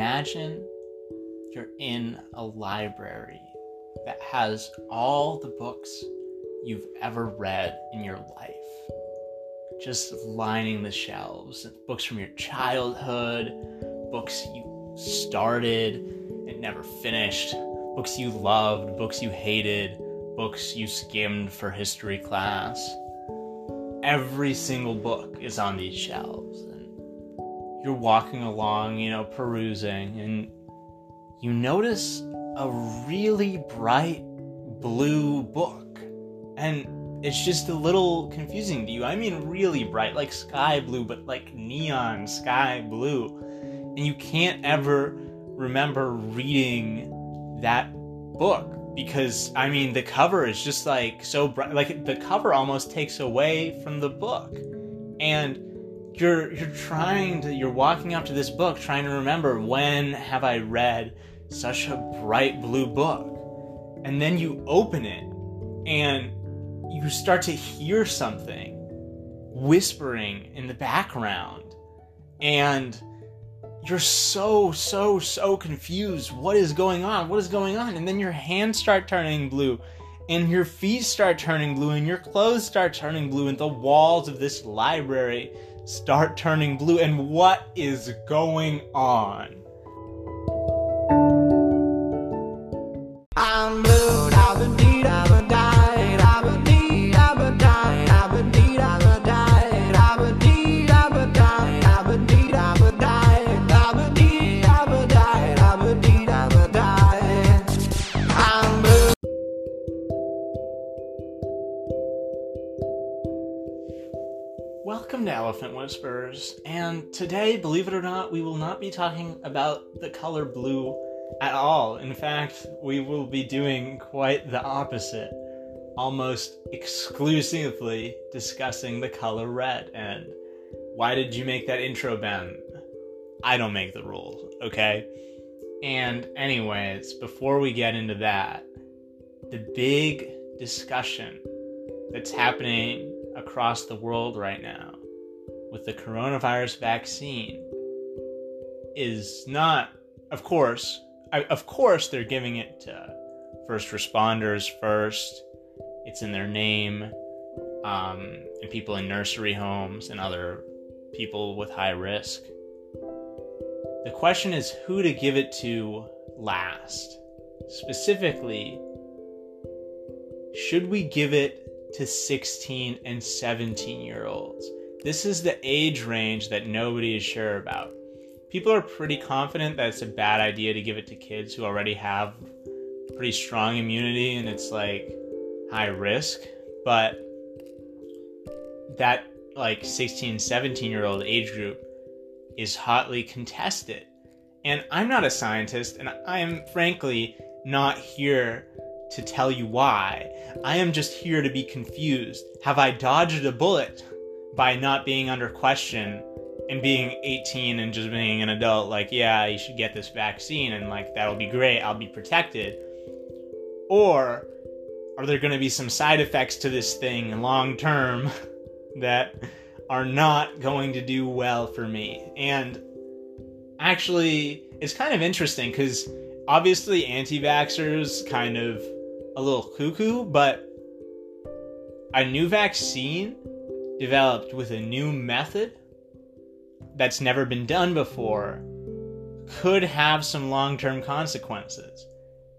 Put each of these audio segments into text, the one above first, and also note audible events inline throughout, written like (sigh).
Imagine you're in a library that has all the books you've ever read in your life. Just lining the shelves. Books from your childhood, books you started and never finished, books you loved, books you hated, books you skimmed for history class. Every single book is on these shelves. You're walking along, you know, perusing, and you notice a really bright blue book. And it's just a little confusing to you. I mean, really bright, like sky blue, but like neon sky blue. And you can't ever remember reading that book because, I mean, the cover is just like so bright. Like, the cover almost takes away from the book. And you're you're trying to you're walking up to this book trying to remember when have I read such a bright blue book. And then you open it and you start to hear something whispering in the background. And you're so, so, so confused. What is going on? What is going on? And then your hands start turning blue, and your feet start turning blue, and your clothes start turning blue, and the walls of this library start turning blue. And what is going on? I'm blue, Welcome to Elephant Whispers, and today, believe it or not, we will not be talking about the color blue at all. In fact, we will be doing quite the opposite, almost exclusively discussing the color red. And why did you make that intro, Ben? I don't make the rules, okay? And, anyways, before we get into that, the big discussion that's happening across the world right now with the coronavirus vaccine is not, of course, I, of course, they're giving it to first responders first. It's in their name, um, and people in nursery homes and other people with high risk. The question is who to give it to last. Specifically, should we give it to 16 and 17 year olds? This is the age range that nobody is sure about. People are pretty confident that it's a bad idea to give it to kids who already have pretty strong immunity and it's like high risk but that like 16 17 year old age group is hotly contested. And i'm not a scientist and i am frankly not here to tell you why. I am just here to be confused. Have i dodged a bullet by not being under question and being 18 and just being an adult like yeah you should get this vaccine and like that'll be great i'll be protected. Or are there going to be some side effects to this thing long term (laughs) that are not going to do well for me? And actually it's kind of interesting because obviously anti-vaxxers kind of a little cuckoo but a new vaccine developed with a new method that's never been done before could have some long term consequences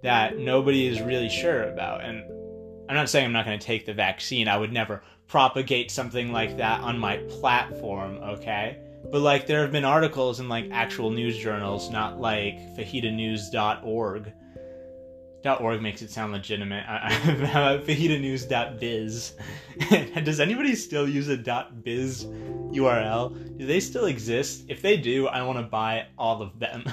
that nobody is really sure about. And I'm not saying I'm not going to take the vaccine. I would never propagate something like that on my platform, okay? But like there have been articles in like actual news journals, not like fajitanews.org .org makes it sound legitimate. (laughs) FajitaNews.biz. (laughs) Does anybody still use a .biz URL? Do they still exist? If they do, I want to buy all of them.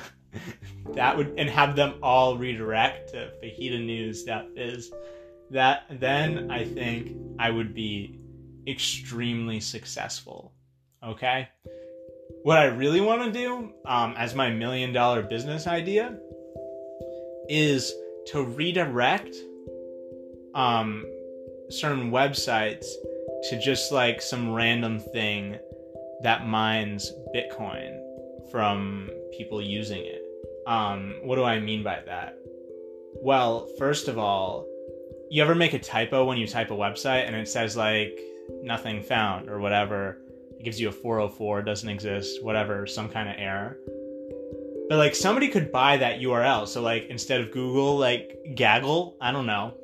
(laughs) that would and have them all redirect to FajitaNews.biz. That then I think I would be extremely successful. Okay. What I really want to do, um, as my million dollar business idea, is to redirect um, certain websites to just like some random thing that mines Bitcoin from people using it. Um, what do I mean by that? Well, first of all, you ever make a typo when you type a website and it says like nothing found or whatever? It gives you a 404, doesn't exist, whatever, some kind of error. But like somebody could buy that URL. So like instead of Google, like Gaggle, I don't know.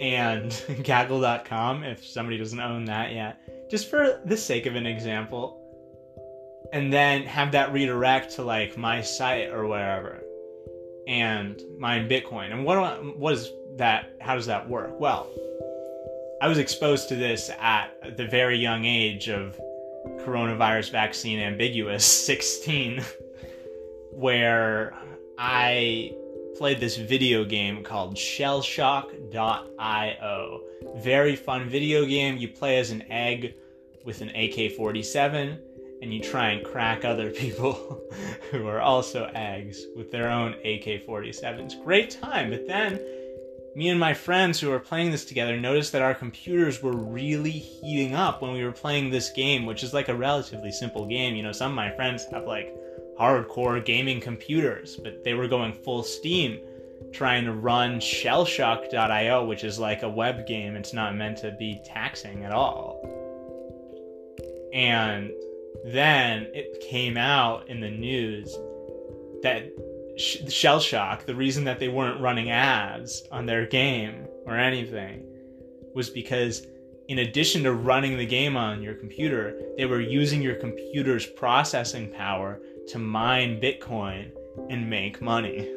And (laughs) gaggle.com if somebody doesn't own that yet. Just for the sake of an example. And then have that redirect to like my site or wherever and mine Bitcoin. And what what is that? How does that work? Well, I was exposed to this at the very young age of coronavirus vaccine ambiguous (laughs) 16, where I played this video game called shellshock.io. Very fun video game. You play as an egg with an AK 47 and you try and crack other people (laughs) who are also eggs with their own AK 47s. Great time, but then me and my friends who were playing this together noticed that our computers were really heating up when we were playing this game, which is like a relatively simple game. You know, some of my friends have like hardcore gaming computers, but they were going full steam trying to run shellshock.io, which is like a web game. It's not meant to be taxing at all. And then it came out in the news that Shell Shock, the reason that they weren't running ads on their game or anything, was because in addition to running the game on your computer, they were using your computer's processing power to mine Bitcoin and make money.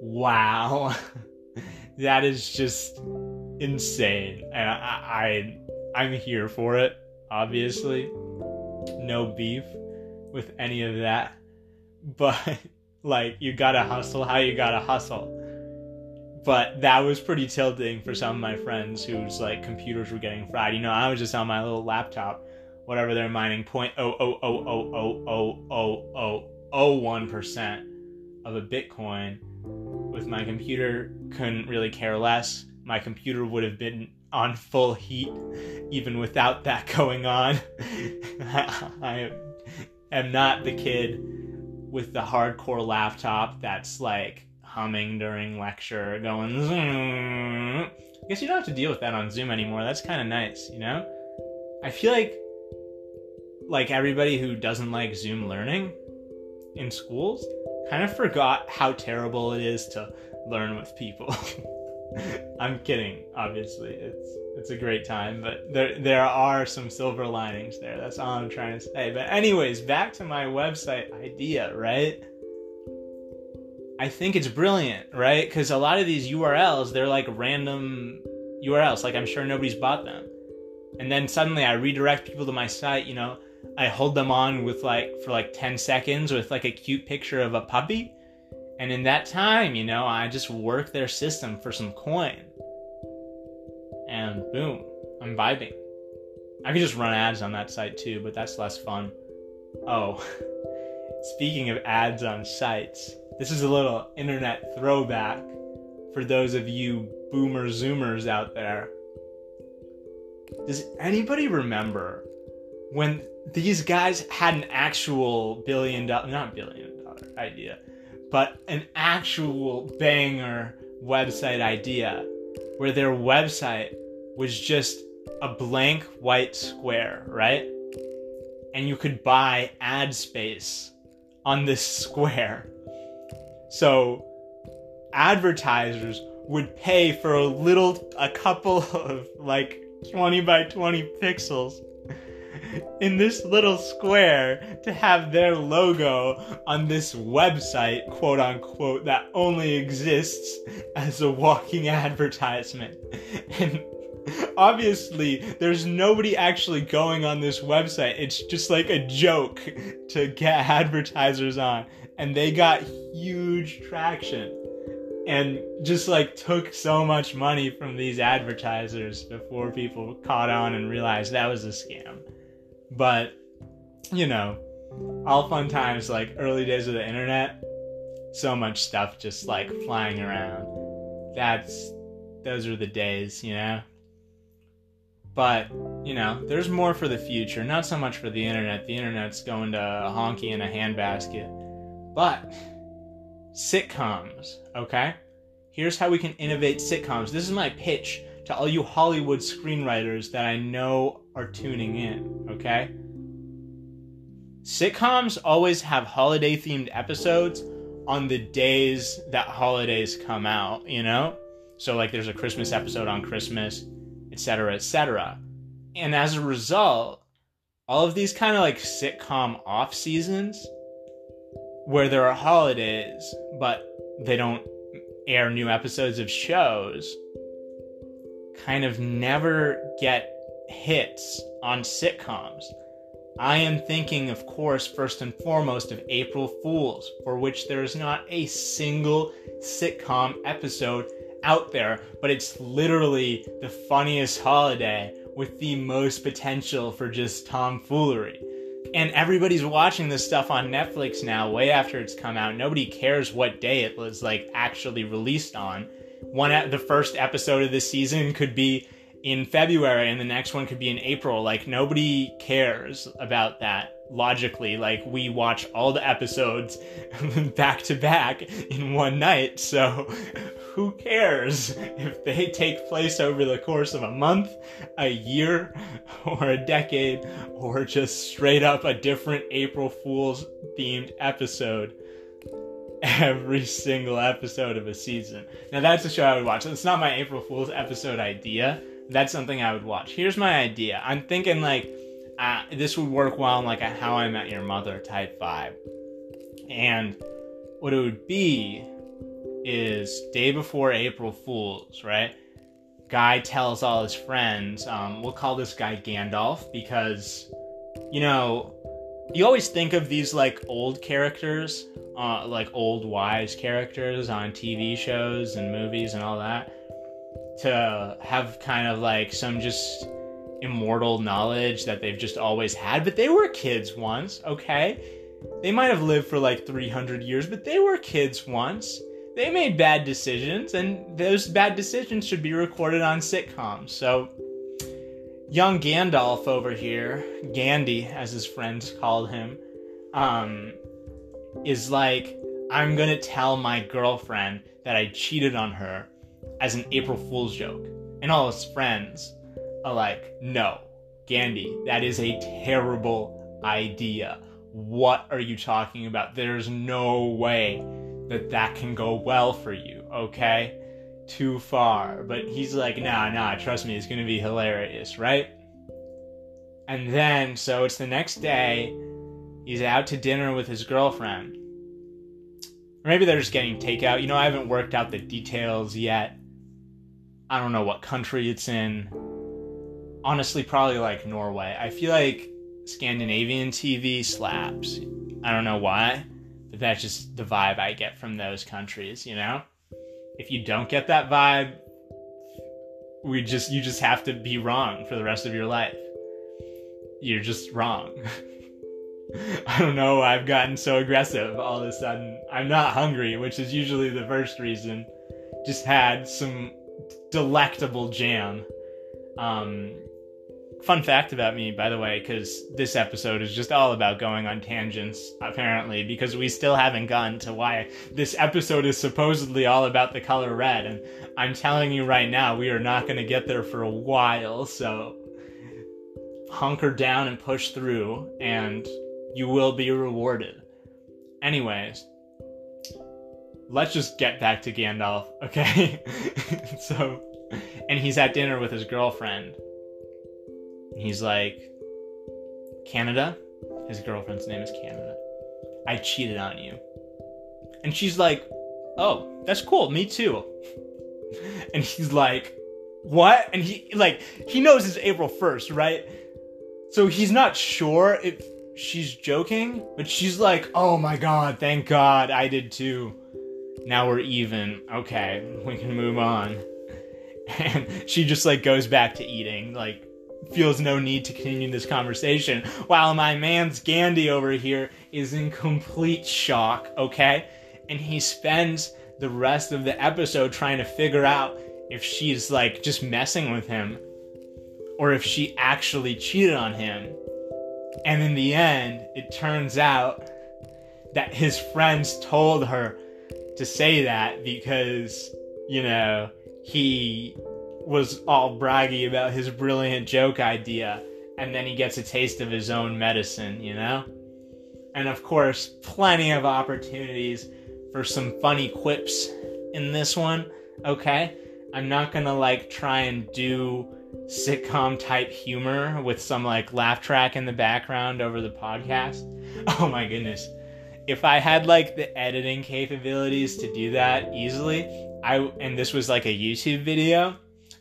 Wow. (laughs) that is just insane. And I, I I'm here for it, obviously no beef with any of that. (laughs) But like you gotta hustle how you gotta hustle. But that was pretty tilting for some of my friends whose like computers were getting fried. You know, I was just on my little laptop, whatever they're mining point oh, oh oh oh oh oh oh oh oh one percent of a bitcoin. With my computer couldn't really care less. My computer would have been on full heat even without that going on. (laughs) I am not the kid with the hardcore laptop that's like humming during lecture going zoom. I guess you don't have to deal with that on zoom anymore. That's kind of nice you know? I feel like like everybody who doesn't like Zoom learning in schools kind of forgot how terrible it is to learn with people. (laughs) I'm kidding. Obviously, it's it's a great time, but there there are some silver linings there. That's all I'm trying to say. But anyways, back to my website idea, right? I think it's brilliant, right? Because a lot of these URLs, they're like random URLs. Like I'm sure nobody's bought them, and then suddenly I redirect people to my site. You know, I hold them on with like for like 10 seconds with like a cute picture of a puppy and in that time, you know, I just work their system for some coin. And boom, I'm vibing. I could just run ads on that site too, but that's less fun. Oh, (laughs) speaking of ads on sites, this is a little internet throwback for those of you boomer zoomers out there. Does anybody remember when these guys had an actual billion dollar, not billion dollar idea, but an actual banger website idea where their website was just a blank white square, right? And you could buy ad space on this (laughs) square. So advertisers would pay for a little, a couple (laughs) of like 20 by 20 pixels in this little square to have their logo on this website, quote unquote, that only exists as a walking (laughs) advertisement. And obviously, there's nobody actually going on this website. It's just like a joke to get (laughs) advertisers on. And they got huge traction and just like took so much money from these advertisers before people caught on and realized that was a scam. But, you know, all fun times, like early days of the internet, so much stuff just like flying around. That's, those are the days, you know? But, you know, there's more for the future. Not so much for the internet. The internet's going to a honky in a handbasket. But sitcoms, okay? Here's how we can innovate sitcoms. This is my pitch to all you Hollywood screenwriters that I know are tuning in, okay? Sitcoms always have holiday themed episodes on the days that holidays come out, you know? So, like, there's a Christmas episode on Christmas, etc., etc. And as a result, all of these kind of like sitcom off seasons where there are holidays, but they don't air new episodes of shows, kind of never get hits on sitcoms. I am thinking, of course, first and foremost of April Fools, for which there is not a single sitcom episode out there, but it's literally the funniest holiday with the most potential for just tomfoolery. And everybody's watching this stuff on Netflix now, way after it's come out. Nobody cares what day it was like actually released on. One the first episode of the season could be in February and the next one could be in April. Like nobody cares about that logically. Like we watch all the episodes (laughs) back to back in one night. So (laughs) who cares if they take place over the course of a month, a year, (laughs) or a decade, or just straight up a different April Fool's themed episode? Every single episode of a season. Now, that's a show I would watch. It's not my April Fool's episode idea. That's something I would watch. Here's my idea. I'm thinking like uh, this would work well in like a How I Met Your Mother type vibe. And what it would be is day before April Fools, right? Guy tells all his friends, um, we'll call this guy Gandalf because, you know, you always think of these like old characters, uh, like old wise characters on TV shows and movies and all that, to have kind of like some just immortal knowledge that they've just always had. But they were kids once, okay? They might have lived for like 300 years, but they were kids once they made bad decisions, and those bad decisions should be recorded on sitcoms. So, young Gandalf over here, Gandhi, as his friends called him, um, is like, I'm gonna tell my girlfriend that I cheated on her as an April Fool's joke. And all his friends are like, no, Gandhi, that is a terrible idea. What are you talking about? There's no way that that can go well for you, okay? Too far. But he's like, nah, nah, trust me, it's gonna be hilarious, right? And then, so it's the next day, he's out to dinner with his girlfriend. Or maybe they're just getting takeout. You know, I haven't worked out the details yet. I don't know what country it's in. Honestly, probably like Norway. I feel like Scandinavian TV slaps. I don't know why. But that's just the vibe I get from those countries, you know? If you don't get that vibe, we just you just have to be wrong for the rest of your life. You're just wrong. (laughs) I don't know, I've gotten so aggressive all of a sudden. I'm not hungry, which is usually the first reason. Just had some delectable jam. Um, fun fact about me, by the way, because this episode is just all about going on tangents, apparently, because we still haven't gotten to why this episode is supposedly all about the color red. And I'm telling you right now, we are not going to get there for a while, so hunker down and push through, and you will be rewarded. Anyways, let's just get back to Gandalf, okay? (laughs) so, and he's at dinner with his girlfriend He's like, Canada? His girlfriend's name is Canada. I cheated on you. And she's like, Oh, that's cool. Me too. (laughs) And he's like, What? And he, like, he knows it's April 1st, right? So he's not sure if she's joking, but she's like, Oh my god, thank god, I did too. Now we're even. Okay, we can move on. And she just, like, goes back to eating, like, feels no need to continue this conversation while my man's Gandhi over here is in complete shock, okay? And he spends the rest of the episode trying to figure out if she's like just messing with him or if she actually cheated on him. And in the end, it turns out that his friends told her to say that because, you know, he was all braggy about his brilliant joke idea and then he gets a taste of his own medicine, you know? And of course, plenty of opportunities for some funny quips in this one, okay? I'm not gonna like try and do sitcom type humor with some like laugh track in the background over the podcast. (laughs) Oh my goodness. If I had like the editing capabilities to do that easily, I and this was like a YouTube video,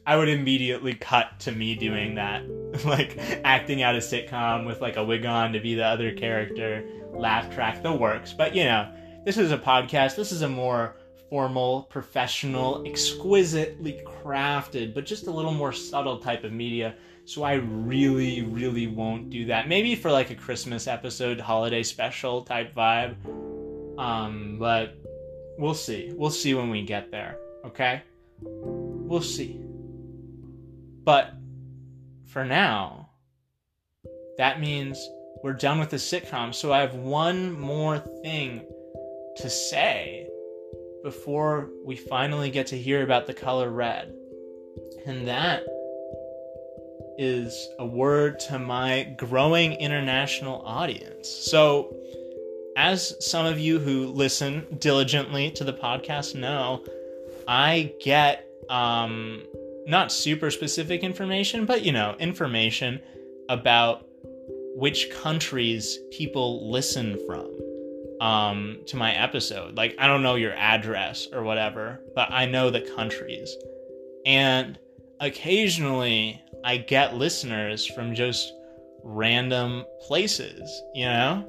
I would immediately cut to me doing that. (laughs) like acting out a sitcom with like a wig on to be the other character, laugh track the works. But you know, this is a podcast. This is a more formal, professional, exquisitely crafted, but just a little more subtle type of media. So I really, really won't do that. Maybe for like a Christmas episode, holiday special type vibe. Um, but we'll see. We'll see when we get there. Okay? We'll see. But for now, that means we're done with the sitcom. So I have one more thing to say before we finally get to hear about the color red. And that is a word to my growing international audience. So, as some of you who listen diligently to the podcast know, I get um, not super specific information, but you know, information about which countries people listen from um, to my episode. Like, I don't know your address or whatever, but I know the countries. And occasionally I get listeners from just random places, you know?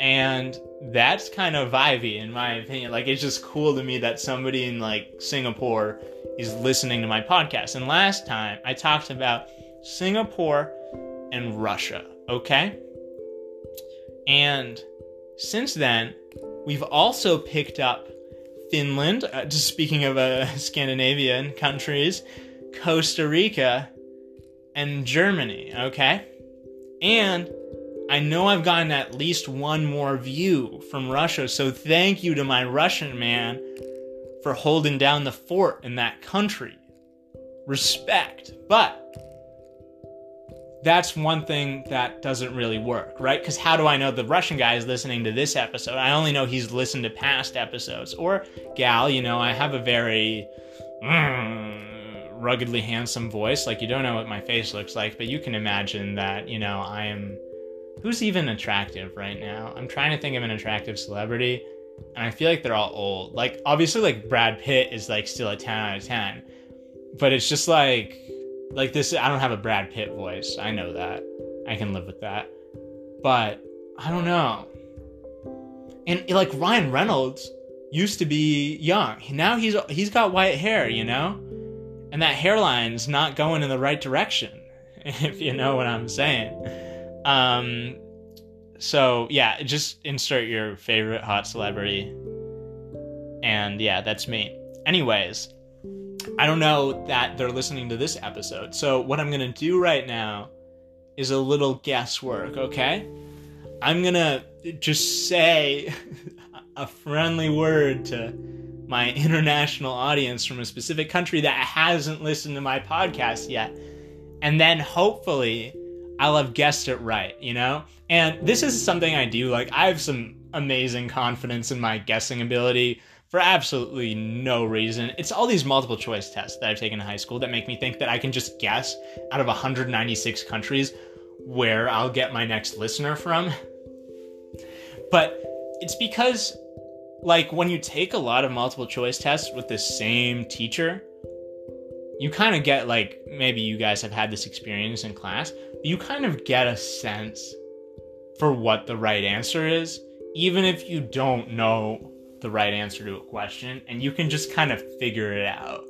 And that's kind of vibey in my opinion. Like, it's just cool to me that somebody in like Singapore is listening to my podcast. And last time I talked about Singapore and Russia, okay? And since then, we've also picked up Finland, uh, just speaking of uh, (laughs) Scandinavian countries, Costa Rica, and Germany, okay? And I know I've gotten at least one more view from Russia, so thank you to my Russian man for holding down the fort in that country. Respect. But that's one thing that doesn't really work, right? Because how do I know the Russian guy is listening to this episode? I only know he's listened to past episodes. Or, gal, you know, I have a very mm, ruggedly handsome voice. Like, you don't know what my face looks like, but you can imagine that, you know, I am. Who's even attractive right now? I'm trying to think of an attractive celebrity and I feel like they're all old. Like obviously like Brad Pitt is like still a 10 out of 10. But it's just like like this I don't have a Brad Pitt voice. I know that. I can live with that. But I don't know. And like Ryan Reynolds used to be young. Now he's he's got white hair, you know? And that hairline's not going in the right direction, (laughs) if you know what I'm saying. Um so yeah, just insert your favorite hot celebrity. And yeah, that's me. Anyways, I don't know that they're listening to this episode. So what I'm to do right now is a little guesswork, okay? I'm to just say (laughs) a friendly word to my (laughs) international audience from a specific country that hasn't listened to my podcast yet. And then hopefully I'll have guessed it right, you know? And this is something I do. Like, I have some amazing confidence in my guessing ability for absolutely no reason. It's all these multiple choice tests that I've taken in high school that make me think that I can just guess out of 196 countries where I'll get my next listener from. But it's because, like, when you take a lot of multiple choice tests with the same teacher, you kind of get like maybe you guys have had this experience in class you kind of get a sense for what the right answer is even if you don't know the right answer to a question and you can just kind of figure it out.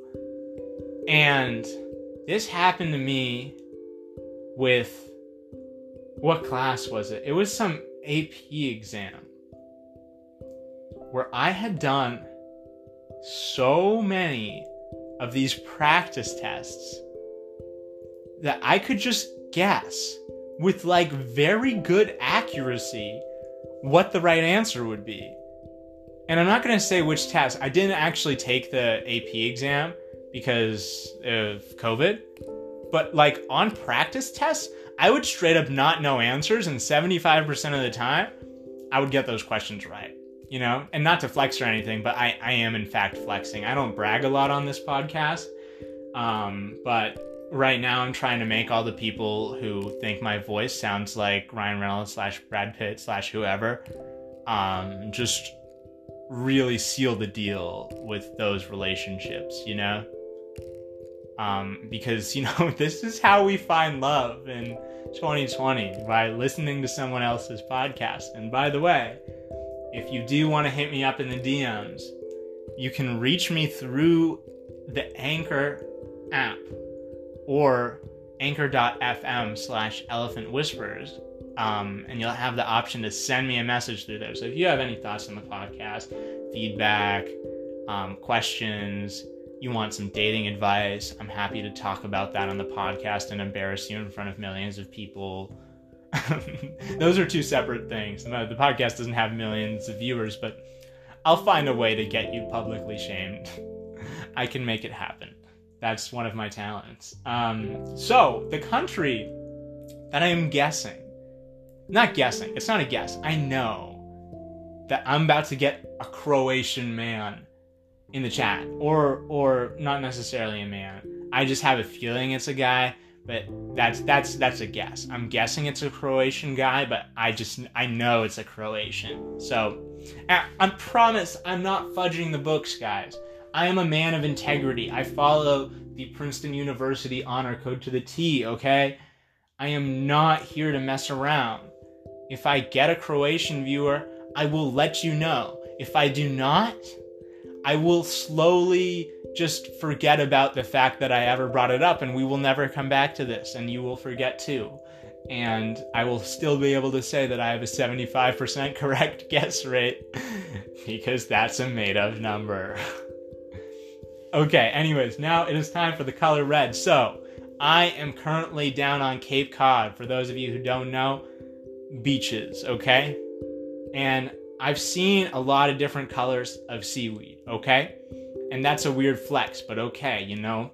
And this happened to me with what class was it? It was some ap exam where i had done so many of these practice tests that I could just guess with like very good accuracy what the right answer would be. and I'm not going to say which test. I didn't actually take the AP exam because of COVID. But like on practice tests, I would straight up not know answers, and 75% of the time, I would get those questions right. You know, and not to flex or anything, but I, I am in fact flexing. I don't brag a lot on this podcast, um, but right now I'm trying to make all the people who think my voice sounds like Ryan Reynolds slash Brad Pitt slash whoever, um, just really seal the deal with those relationships, you know? Um, because, (laughs) you know, this is how we find love in 2020 by listening to someone else's podcast. And by the way, if you do want to hit me up in the DMs, you can reach me through the Anchor app or anchor.fm slash elephant whispers um, and you'll have the option to send me a message through there. So if you have any thoughts on the podcast, feedback, um, questions, you want some dating advice, I'm happy to talk about that on the podcast and embarrass you in front of millions of people. (laughs) Those are two separate things. The podcast doesn't have millions of viewers, but I'll find a way to get you publicly shamed. (laughs) I can make it happen. That's one of my talents. Um, so, the country that I am guessing not guessing. It's not a guess. I know that I'm about to get a Croatian man in the chat, or or not necessarily a man. I just have a feeling it's a guy, but that's that's that's a guess. I'm guessing it's a Croatian guy, but I just I know it's a Croatian. So I promise I'm not fudging the books, guys. I am a man of integrity. I follow the Princeton University honor code to the T, okay? I am not here to mess around. If I get a Croatian viewer, I will let you know. If I do not, I will slowly just forget about the fact that I ever brought it up and we will never come back to this and you will forget too. And I will still be able to say that I have a 75% (laughs) correct guess rate (laughs) because that's a made up number. (laughs) okay, anyways, now it is time for the color red. So, I am currently down on Cape Cod. For those of you who don't know, beaches, okay? And I've seen a lot of different colors of seaweed, okay? And that's a weird flex, but okay, you know?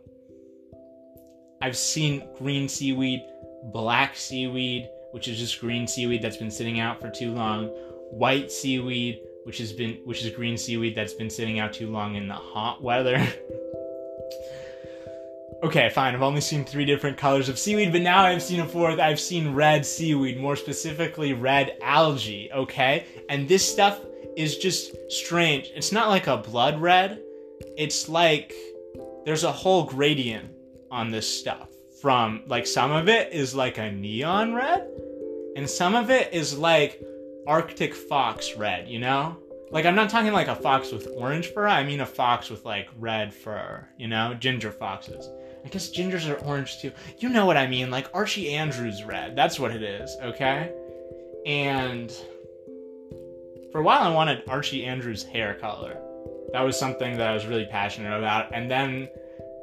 I've seen green seaweed, black seaweed, which is just green seaweed that's been sitting out for too long, white seaweed, which has been which is green seaweed that's been sitting out too long in the hot weather. (laughs) Okay, fine. I've only seen three different colors of seaweed, but now I've seen a fourth. I've seen red seaweed, more specifically red algae, okay? And this stuff is just strange. It's not like a blood red. It's like there's a whole gradient on this stuff. From like some of it is like a neon red, and some of it is like Arctic fox red, you know? Like I'm not talking like a fox with orange fur, I mean a fox with like red fur, you know, ginger foxes. I guess gingers are orange too. You know what I mean? Like Archie Andrews red. That's what it is, okay? And for a while I wanted Archie Andrews hair color. That was something that I was really passionate about. And then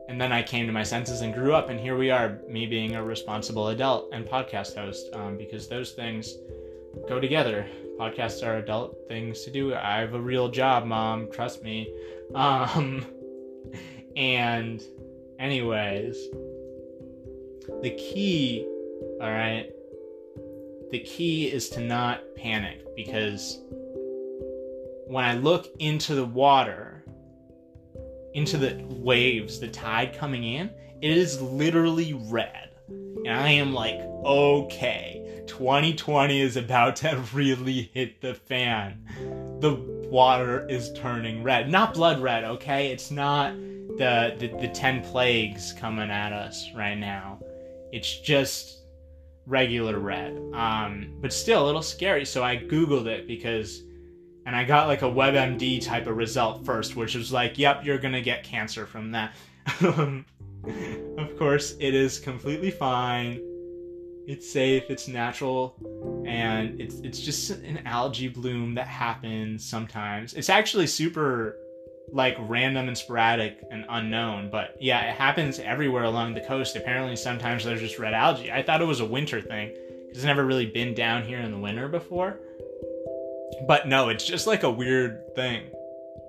and then I came to my senses and grew up and here we are, me being a responsible adult and podcast host um, because those things go together. Podcasts are adult things to do. I have a real job, mom. Trust me. Um, (laughs) and Anyways, the key, all right, the key is to not panic because when I look into the water, into the waves, the tide coming in, it is literally red. And I am like, okay, 2020 is about to (laughs) really hit the fan. The water is turning red. Not blood red, okay? It's not the, the the 10 plagues coming at us right now. It's just regular red. Um, but still a little scary. So I googled it because and I got like a WebMD type of result first, which was like, "Yep, you're to get cancer from that." (laughs) of course, it is completely fine. It's safe, it's natural, and it's it's just an algae bloom that happens sometimes. It's actually super like random and sporadic and unknown. But yeah, it happens everywhere along the coast. Apparently, sometimes there's just red algae. I thought it was a winter thing because it's never really been down here in the winter before. But no, it's just like a weird thing.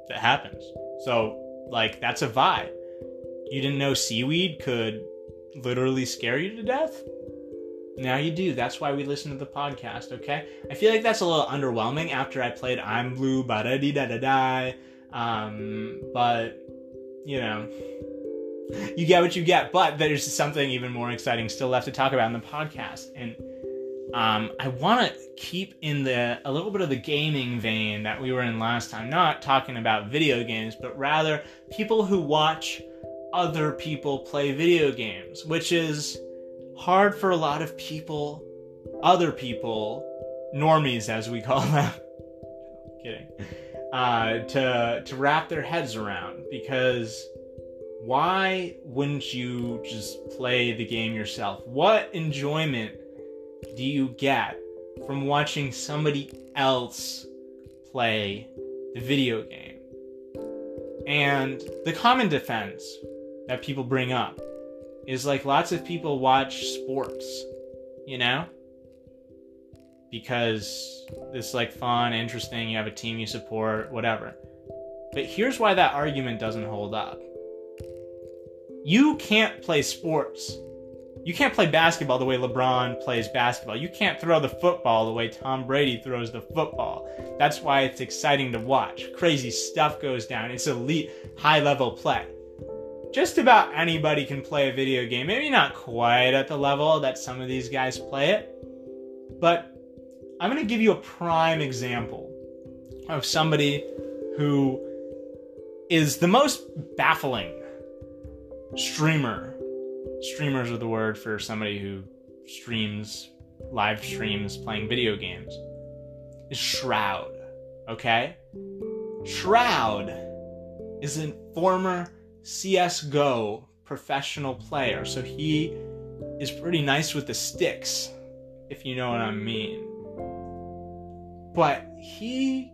that happens. So, like, that's a vibe. You didn't know seaweed could literally scare you to death? Now you do. That's why we listen to the podcast, okay? I feel like that's a little underwhelming after I played I'm Blue, ba da dee da da da. Um, but, you know, (laughs) you get what you get. But there's something even more exciting still left to talk about in the podcast. And um, I want to keep in the a little bit of the gaming vein that we were in last time. Not talking about video games, but rather people who watch other people play video games, which is hard for a lot of people, other people, normies as we call (laughs) them. kidding. Uh, to to wrap their heads around because why wouldn't you just play the game yourself? What enjoyment do you get from watching somebody else play the video game? And the common defense that people bring up is like lots of people watch sports, you know? Because it's like fun, interesting, you have a team you support, whatever. But here's why that argument doesn't hold up. You can't play sports. You can't play basketball the way LeBron plays basketball. You can't throw the football the way Tom Brady throws the football. That's why it's exciting to watch. Crazy stuff goes down. It's elite, high level play just about anybody can play a video game. Maybe not quite at the level that some of these guys play it, but I'm going to give you a prime example of somebody who is the most baffling streamer. Streamers are the word for somebody who streams, live streams playing video games. Is Shroud. Okay? Shroud is a former CSGO professional player, so he is pretty nice with the sticks, if you know what I mean. But he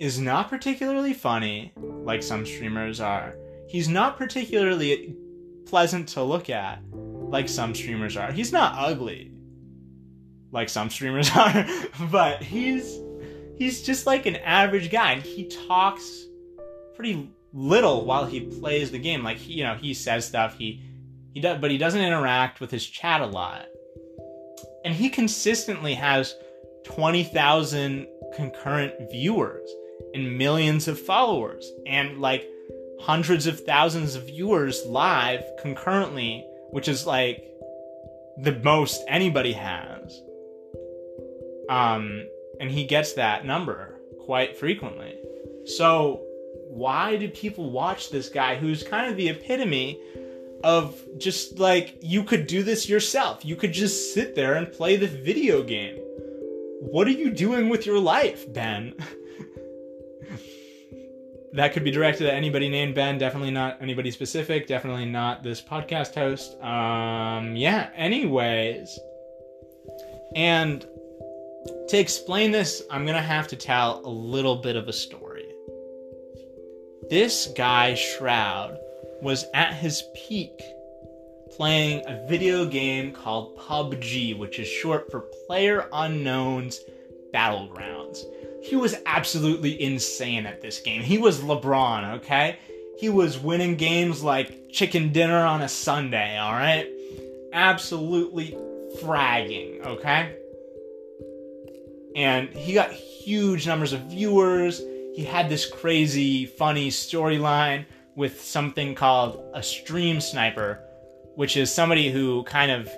is not particularly funny, like some streamers are. He's not particularly pleasant to look at, like some streamers are. He's not ugly, like some streamers (laughs) are, but he's he's just like an average guy. And he talks pretty little while he plays the game. Like he, you know, he says stuff. He he does, but he doesn't interact with his chat a lot. And he consistently has twenty thousand concurrent viewers and millions of followers and like hundreds of thousands of viewers live concurrently, which is like the most anybody has. Um, and he gets that number quite frequently. So why do people watch this guy who's kind of the epitome of just like you could do this yourself. You could just sit there and play the video game. What are you doing with your life, Ben? (laughs) that could be directed at anybody named Ben, definitely not anybody specific, definitely not this podcast host. Um yeah, anyways. And to explain this, I'm to have to tell a little bit of a story. This guy, Shroud, was at his peak playing a video game called PUBG, which is short for Player Unknown's Battlegrounds. He was absolutely insane at this game. He was LeBron, okay? He was winning games like chicken dinner on a Sunday, alright? Absolutely fragging, okay? And he got huge numbers of viewers he had this crazy, funny storyline with something called a stream sniper, which is somebody who kind of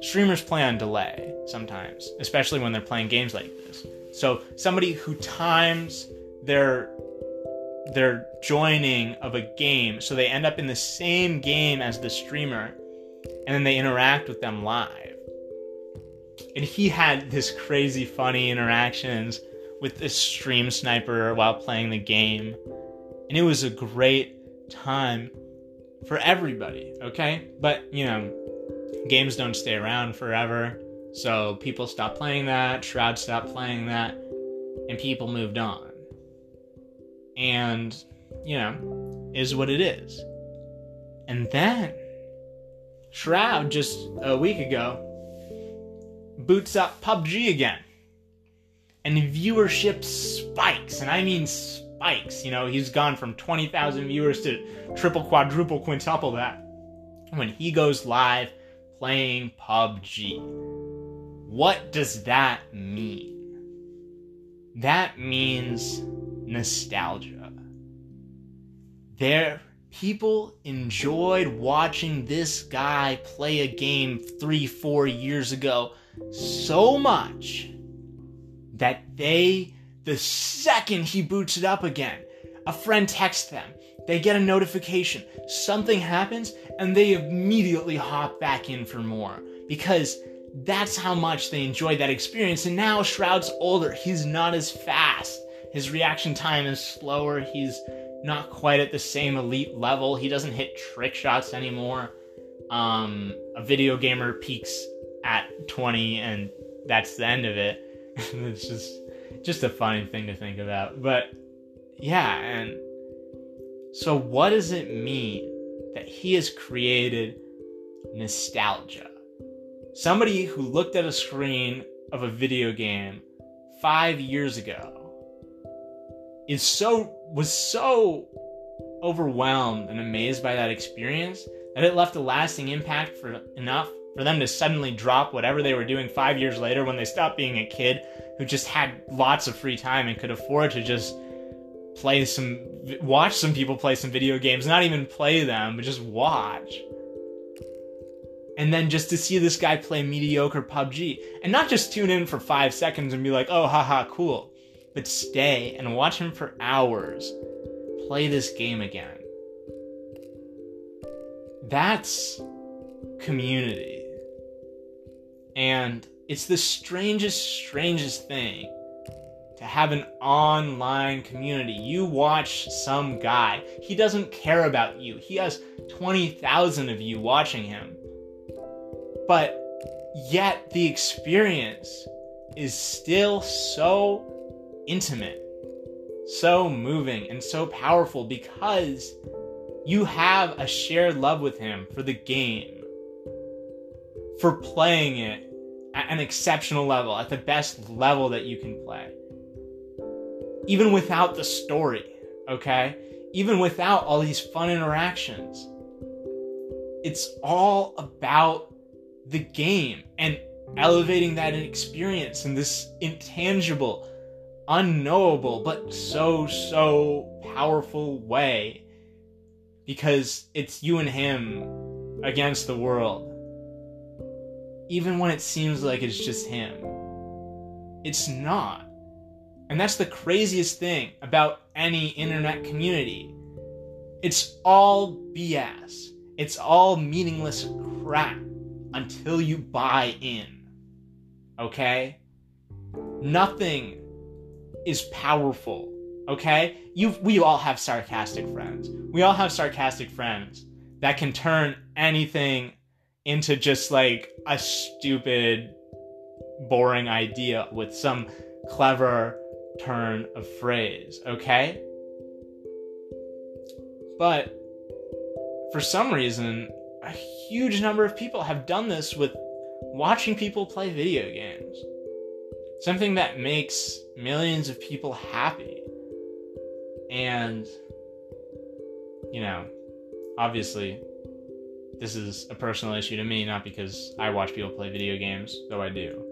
streamers play on delay sometimes, especially when they're playing games like this. So somebody who times their their joining of a game so they end up in the same game as the streamer and then they interact with them live. And he had this crazy funny interactions with this stream sniper while playing the game. And it was a great time for everybody, okay? But, you know, games don't stay around forever. So people stopped playing that, Shroud stopped playing that, and people moved on. And, you know, is what it is. And then Shroud just a week ago boots up PUBG again and viewership spikes, and I mean spikes. You know, he's gone from 20,000 viewers to triple, quadruple, quintuple that when he goes live playing PUBG. What does that mean? That means nostalgia. There, people enjoyed watching this guy play a game three, four years ago so much that they, the second he boots it up again, a friend texts them, they get a notification, something happens, and they immediately hop back in for more because that's how much they enjoyed that experience. And now Shroud's older, he's not as fast. His reaction time is slower. He's not quite at the same elite level. He doesn't hit trick shots anymore. Um, a video gamer peaks at 20, and that's the end of it. (laughs) it's just just a funny thing to think about. But yeah, and so what does it mean that he has created nostalgia? Somebody who looked at a screen of a video game five years ago is so was so overwhelmed and amazed by that experience that it left a lasting impact for enough for them to suddenly drop whatever they were doing five years later when they stopped being a kid who just had lots of free time and could afford to just play some watch some people play some video games not even play them but just watch and then just to see this guy play mediocre PUBG and not just tune in for 5 seconds and be like oh haha cool but stay and watch him for hours play this game again that's community and it's the strangest, strangest thing to have an online community. You watch some guy, he doesn't care about you. He has 20,000 of you watching him. But yet the experience is still so intimate, so moving, and so powerful because you have a shared love with him for the game for playing it at an exceptional level, at the best level that you can play. Even without the story, okay? Even without all these fun interactions. It's all about the game and elevating that experience in this intangible, unknowable, but so, so powerful way. Because it's you and him against the world even when it seems like it's just him. It's not. And that's the craziest thing about any internet community. It's all BS. It's all meaningless crap until you buy in. Okay? Nothing is powerful. Okay? You we all have sarcastic friends. We all have sarcastic friends that can turn anything into just like a stupid, boring idea with some clever turn of phrase, okay? But for some reason, a huge number of people have done this with watching people play video games. Something that makes millions of people happy. And, you know, obviously, this is a personal issue to me, not because I watch people play video games, though I do,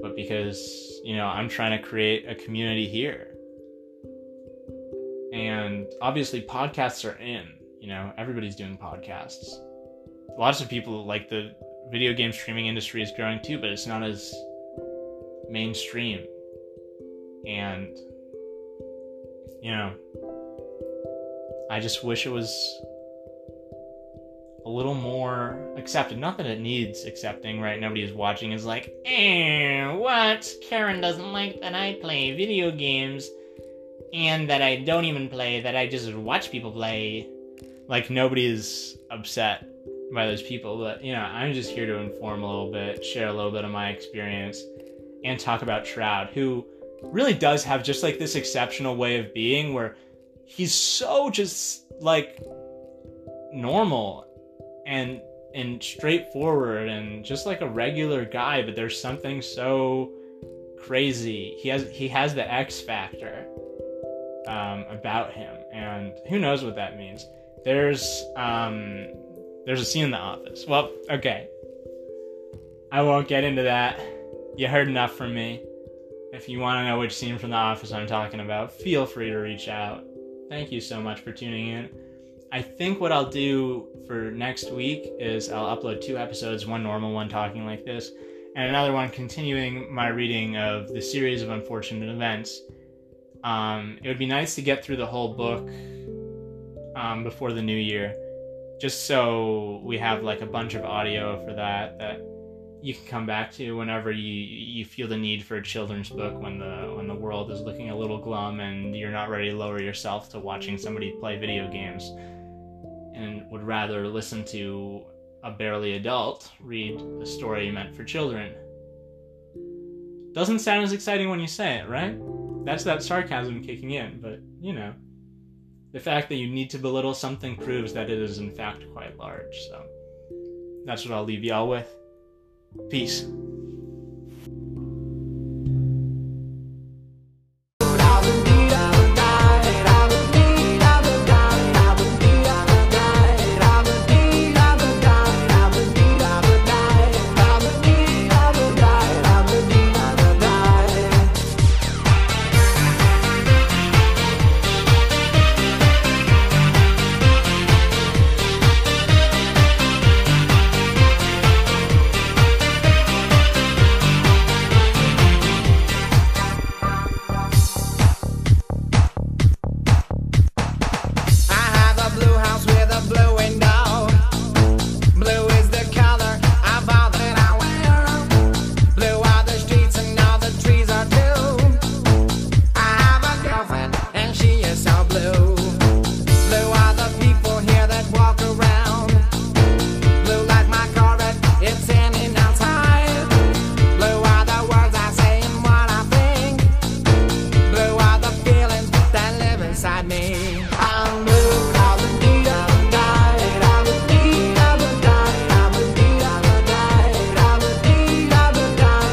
but because, you know, I'm trying to create a community here. And obviously, podcasts are in, you know, everybody's doing podcasts. Lots of people, like the video game streaming industry is growing too, but it's not as mainstream. And, you know, I just wish it was a little more accepted. Not that it needs accepting, right? Nobody is watching is like, eh, what? Karen doesn't like that I play video games and that I don't even play, that I just watch people play. Like, nobody is upset by those people, but you know, I'm just here to inform a little bit, share a little bit of my experience, and talk about Shroud, who really does have just like this exceptional way of being where he's so just like normal and and straightforward and just like a regular guy, but there's something so crazy. He has he has the X factor. um, about him, and who knows what that means. There's um, there's a scene in The Office. Well, okay, I won't get into that. You heard enough from me. If you want to know which scene from The Office I'm talking about, feel free to reach out. Thank you so much for tuning in. I think what I'll do for next week is I'll upload two episodes, one normal one talking like this, and another one continuing my reading of the series of unfortunate events. Um, it would be nice to get through the whole book um, before the new year, just so we have like a bunch of audio for that that you can come back to whenever you you feel the need for a children's book when the when the world is looking a little glum and you're not ready to lower yourself to watching somebody play video games and would rather listen to a barely adult read a story meant for children. Doesn't sound as exciting when you say it, right? That's that sarcasm kicking in, but you know. The fact that you need to belittle something proves that it is in fact quite large, so that's what I'll leave y'all with. Peace.